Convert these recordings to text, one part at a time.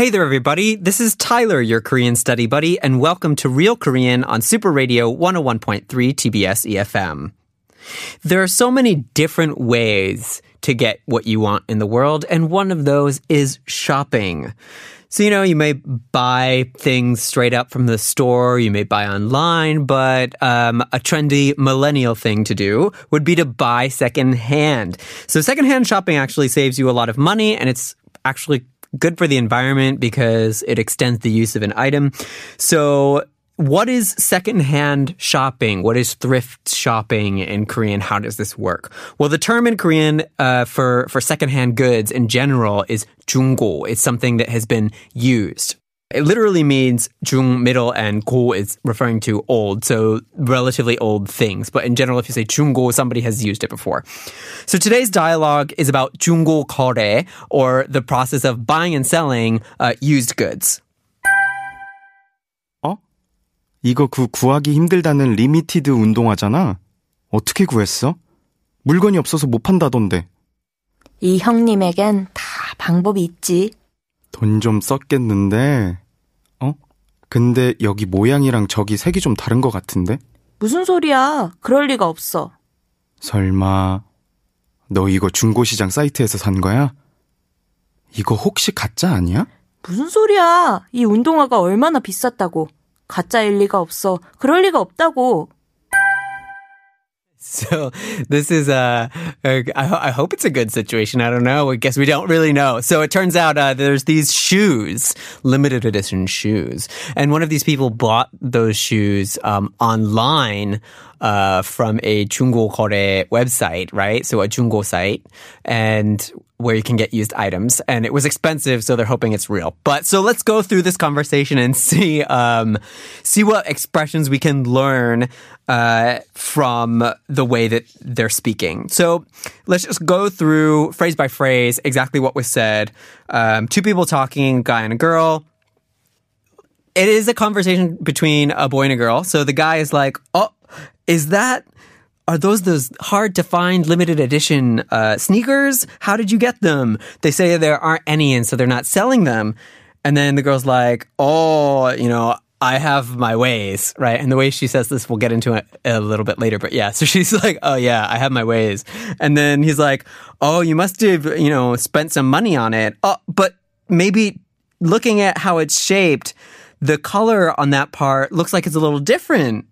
Hey there, everybody. This is Tyler, your Korean study buddy, and welcome to Real Korean on Super Radio 101.3 TBS EFM. There are so many different ways to get what you want in the world, and one of those is shopping. So, you know, you may buy things straight up from the store, you may buy online, but um, a trendy millennial thing to do would be to buy secondhand. So, secondhand shopping actually saves you a lot of money, and it's actually good for the environment because it extends the use of an item. So, what is secondhand shopping? What is thrift shopping in Korean? How does this work? Well, the term in Korean uh, for for secondhand goods in general is 중고. It's something that has been used. It literally means 중, middle, and go is referring to old, so relatively old things. But in general, if you say 중고, somebody has used it before. So today's dialogue is about 중고 거래, or the process of buying and selling uh, used goods. 어? 이거 그 구하기 힘들다는 리미티드 운동화잖아. 어떻게 구했어? 물건이 없어서 못 판다던데. 이 형님에겐 다 방법이 있지. 돈 좀 썼겠는데. 어? 근데 여기 모양이랑 저기 색이 좀 다른 것 같은데? 무슨 소리야? 그럴 리가 없어. 설마 너 이거 중고시장 사이트에서 산 거야? 이거 혹시 가짜 아니야? 무슨 소리야? 이 운동화가 얼마나 비쌌다고. 가짜일 리가 없어. 그럴 리가 없다고. So this is uh, ho- I hope it's a good situation. I don't know. I guess we don't really know. So it turns out uh, there's these shoes, limited edition shoes, and one of these people bought those shoes um, online uh, from a Jungo Kore website, right? So a Jungo site and where you can get used items. And it was expensive, so they're hoping it's real. But so let's go through this conversation and see um, see what expressions we can learn uh, from the way that they're speaking. So let's just go through phrase by phrase exactly what was said. Um, two people talking, guy and a girl it is a conversation between a boy and a girl. So the guy is like, "Oh, is that?" Are those those hard to find limited edition uh, sneakers? How did you get them? They say there aren't any, and so they're not selling them. And then the girl's like, "Oh, you know, I have my ways, right?" And the way she says this, we'll get into it a little bit later. But yeah, so she's like, "Oh yeah, I have my ways," and then he's like, "Oh, you must have, you know, spent some money on it." Oh, but maybe looking at how it's shaped, the color on that part looks like it's a little different.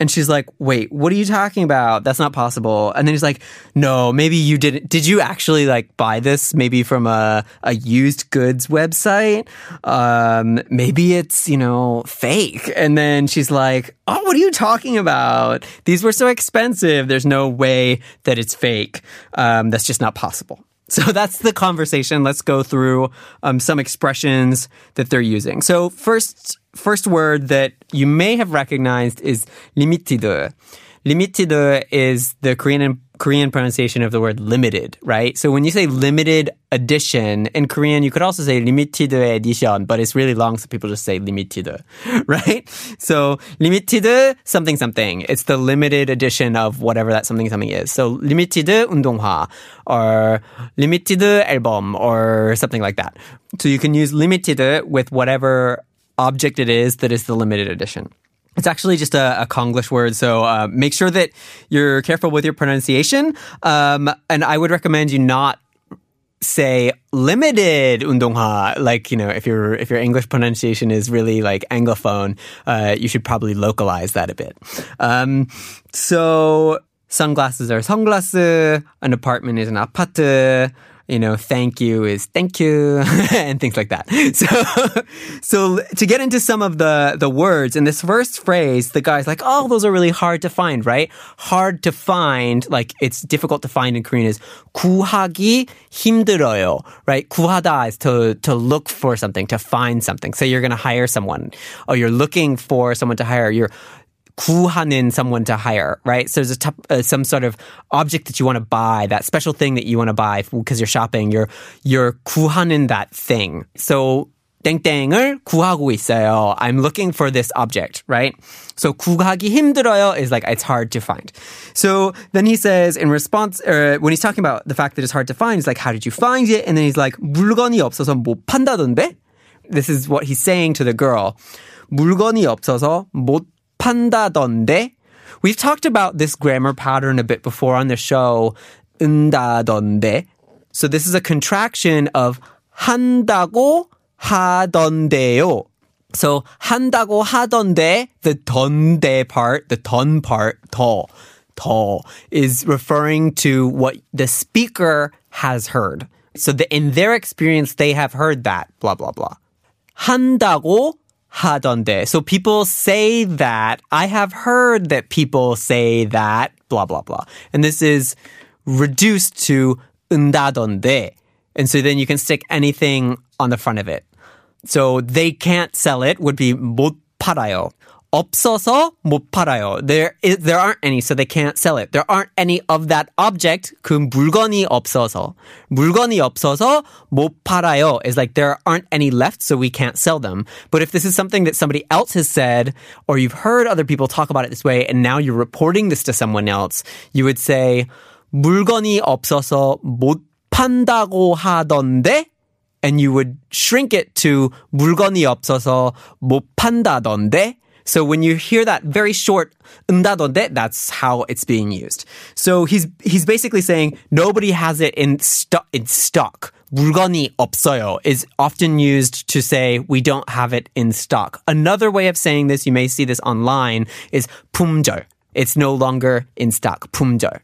And she's like, wait, what are you talking about? That's not possible. And then he's like, no, maybe you didn't. Did you actually like buy this maybe from a, a used goods website? Um, maybe it's, you know, fake. And then she's like, oh, what are you talking about? These were so expensive. There's no way that it's fake. Um, that's just not possible. So that's the conversation. Let's go through um, some expressions that they're using. So first, first word that you may have recognized is limited. Limited is the Korean Korean pronunciation of the word limited, right? So when you say limited edition in Korean, you could also say limited edition, but it's really long, so people just say limited, right? So limited something something. It's the limited edition of whatever that something something is. So limited 운동화 or limited album or something like that. So you can use limited with whatever object it is that is the limited edition. It's actually just a, a Konglish word, so uh, make sure that you're careful with your pronunciation. Um, and I would recommend you not say limited undongha like you know if your if your english pronunciation is really like anglophone uh, you should probably localize that a bit um, so sunglasses are sunglasses an apartment is an apate you know, thank you is thank you and things like that. So, so to get into some of the, the words in this first phrase, the guy's like, oh, those are really hard to find, right? Hard to find, like it's difficult to find in Korean is 구하기 힘들어요, right? 구하다 is to, to look for something, to find something. So you're going to hire someone or you're looking for someone to hire. You're 구하는 someone to hire, right? So there's a t- uh, some sort of object that you want to buy, that special thing that you want to buy because you're shopping. You're you're 구하는 that thing. So 땡땡을 구하고 있어요. I'm looking for this object, right? So 구하기 힘들어요 is like it's hard to find. So then he says in response, uh, when he's talking about the fact that it's hard to find, he's like, how did you find it? And then he's like, 물건이 없어서 못 판다던데? This is what he's saying to the girl. 물건이 없어서 못 판다던데? We've talked about this grammar pattern a bit before on the show. 은다던데. So this is a contraction of 한다고 하던데요. So 한다고 하던데, the 던데 part, the 던 part, 더, 더 is referring to what the speaker has heard. So the, in their experience, they have heard that, blah, blah, blah. 한다고 하던데. So people say that. I have heard that people say that, blah, blah, blah. And this is reduced to 은다던데. And so then you can stick anything on the front of it. So they can't sell it would be 못 팔아요. 없어서 못 팔아요. There, is, there aren't any, so they can't sell it. There aren't any of that object. 그 물건이 없어서. 물건이 없어서 못 팔아요 is like there aren't any left, so we can't sell them. But if this is something that somebody else has said, or you've heard other people talk about it this way, and now you're reporting this to someone else, you would say, 물건이 없어서 못 판다고 하던데? And you would shrink it to 물건이 없어서 못 판다던데? So when you hear that very short 은다던데, that's how it's being used. So he's he's basically saying nobody has it in stock. In stock. 물건이 없어요 is often used to say we don't have it in stock. Another way of saying this, you may see this online, is 품절. It's no longer in stock. 품절.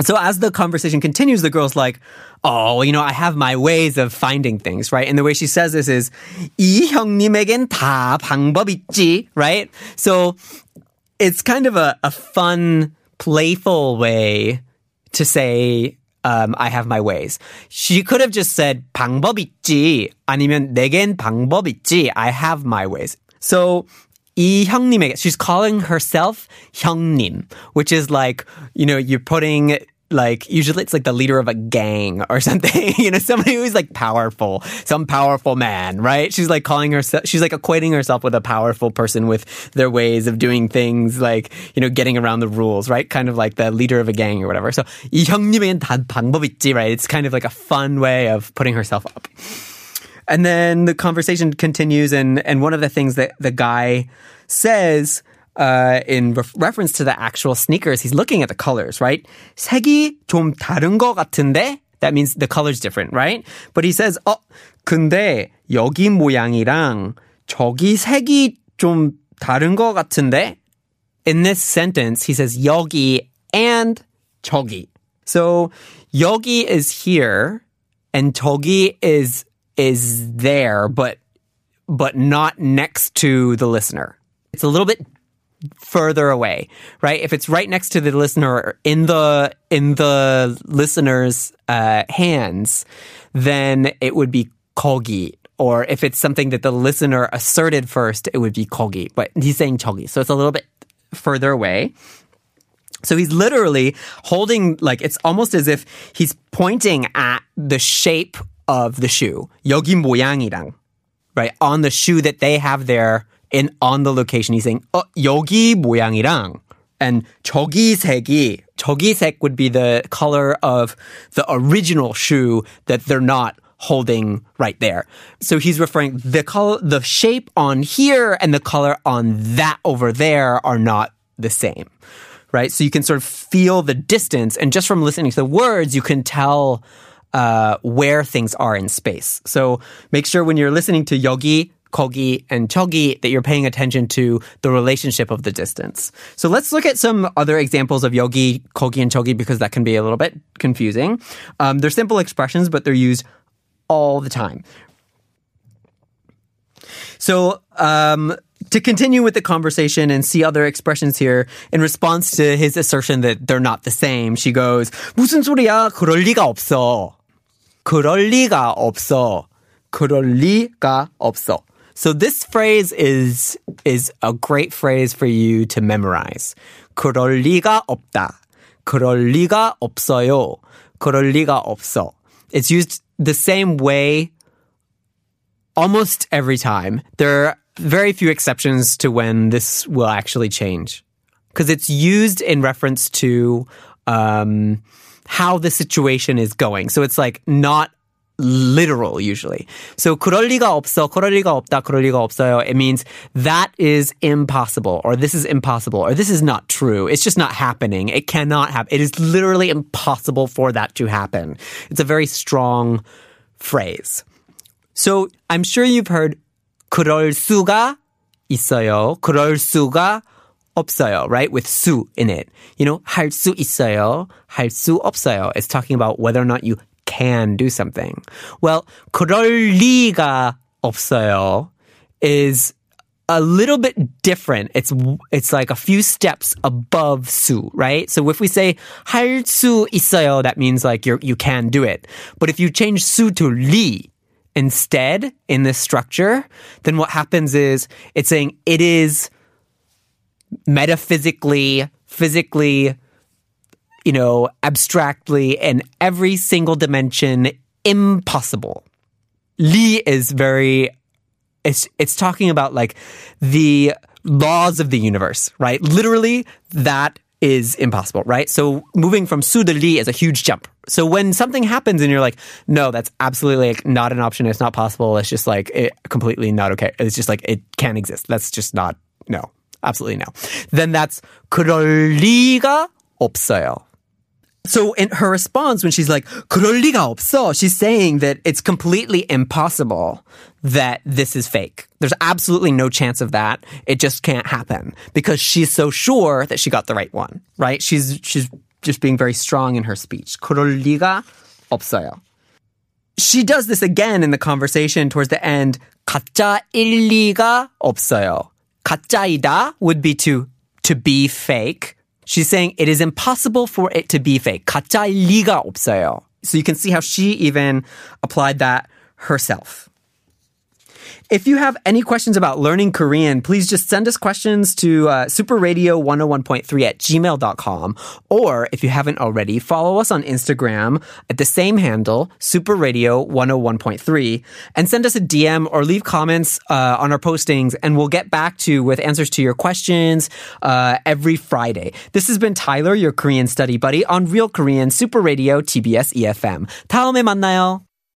So as the conversation continues, the girl's like, "Oh, you know, I have my ways of finding things, right?" And the way she says this is, "이 형님에겐 다 방법 있지," right? So it's kind of a, a fun, playful way to say, um, I have my ways. She could have just said 방법 있지 아니면 내겐 방법 있지. I have my ways. So 이 형님에게 she's calling herself 형님, which is like, you know, you're putting like usually it's like the leader of a gang or something, you know, somebody who's like powerful, some powerful man, right? She's like calling herself, she's like equating herself with a powerful person with their ways of doing things, like, you know, getting around the rules, right? Kind of like the leader of a gang or whatever. So 이 형님에겐 다 방법 있지, right? It's kind of like a fun way of putting herself up. And then the conversation continues, and, and one of the things that the guy says uh, in re- reference to the actual sneakers, he's looking at the colors, right? 색이 좀 다른 것 같은데? That means the color's different, right? But he says, 어, 근데 여기 모양이랑 저기 색이 좀 다른 것 같은데? In this sentence, he says 여기 and 저기. So 여기 is here and 저기 is is there, but but not next to the listener. It's a little bit further away, right? If it's right next to the listener in the in the listener's uh, hands, then it would be kogi. Or if it's something that the listener asserted first, it would be kogi. But he's saying chogi, so it's a little bit further away. So he's literally holding like it's almost as if he's pointing at the shape of the shoe. 여기 모양이랑 right on the shoe that they have there in on the location. He's saying 어 여기 모양이랑 and 저기 색이 저기 색 would be the color of the original shoe that they're not holding right there. So he's referring the color the shape on here and the color on that over there are not the same. Right? So you can sort of feel the distance and just from listening to the words you can tell uh, where things are in space. So make sure when you're listening to yogi, kogi and chogi that you're paying attention to the relationship of the distance. So let's look at some other examples of yogi, kogi, and chogi because that can be a little bit confusing. Um, they're simple expressions, but they're used all the time. So, um, to continue with the conversation and see other expressions here, in response to his assertion that they're not the same, she goes, 무슨 소리야? 그럴 리가 없어. 그럴 리가 없어. 그럴 리가 없어. So this phrase is, is a great phrase for you to memorize. 그럴 리가 없다. 그럴 리가 없어요. 그럴 리가 없어. It's used the same way almost every time. There are very few exceptions to when this will actually change because it's used in reference to um, how the situation is going. So it's like not literal usually. So 그럴 리가 없어, 그럴 리가 없다, 그럴 리가 없어요. It means that is impossible, or this is impossible, or this is not true. It's just not happening. It cannot happen. It is literally impossible for that to happen. It's a very strong phrase. So I'm sure you've heard 그럴 수가 있어요. 그럴 수가 없어요, right? With 수 in it. You know, 할 수 있어요. 할 수 없어요. It's talking about whether or not you can do something. Well, 그럴 리가 없어요 is a little bit different. It's it's like a few steps above 수, right? So if we say 할 수 있어요, that means like you you can do it. But if you change 수 to 리 instead in this structure, then what happens is it's saying it is metaphysically, physically, you know, abstractly in every single dimension impossible. Li is very it's it's talking about like the laws of the universe, right? Literally that is impossible, right? So moving from su to li is a huge jump. So when something happens and you're like, no, that's absolutely like not an option. It's not possible. It's just like it, completely not okay. It's just like it can't exist. That's just not no, absolutely no. Then that's 그럴 리가 없어요. So in her response, when she's like, 그럴 리가 없어, she's saying that it's completely impossible that this is fake. There's absolutely no chance of that. It just can't happen because she's so sure that she got the right one, right? She's, she's just being very strong in her speech. 그럴 리가 없어요. She does this again in the conversation towards the end. 가짜 일리가 없어요. 가짜이다 would be to, to be fake. She's saying it is impossible for it to be fake. 가짜일 리가 없어요. So you can see how she even applied that herself. If you have any questions about learning Korean, please just send us questions to uh, superradio101.3 at gmail.com. Or if you haven't already, follow us on Instagram at the same handle, superradio101.3, and send us a DM or leave comments uh, on our postings, and we'll get back to you with answers to your questions uh, every Friday. This has been Tyler, your Korean study buddy on Real Korean Super Radio TBS EFM. 다음에 만나요.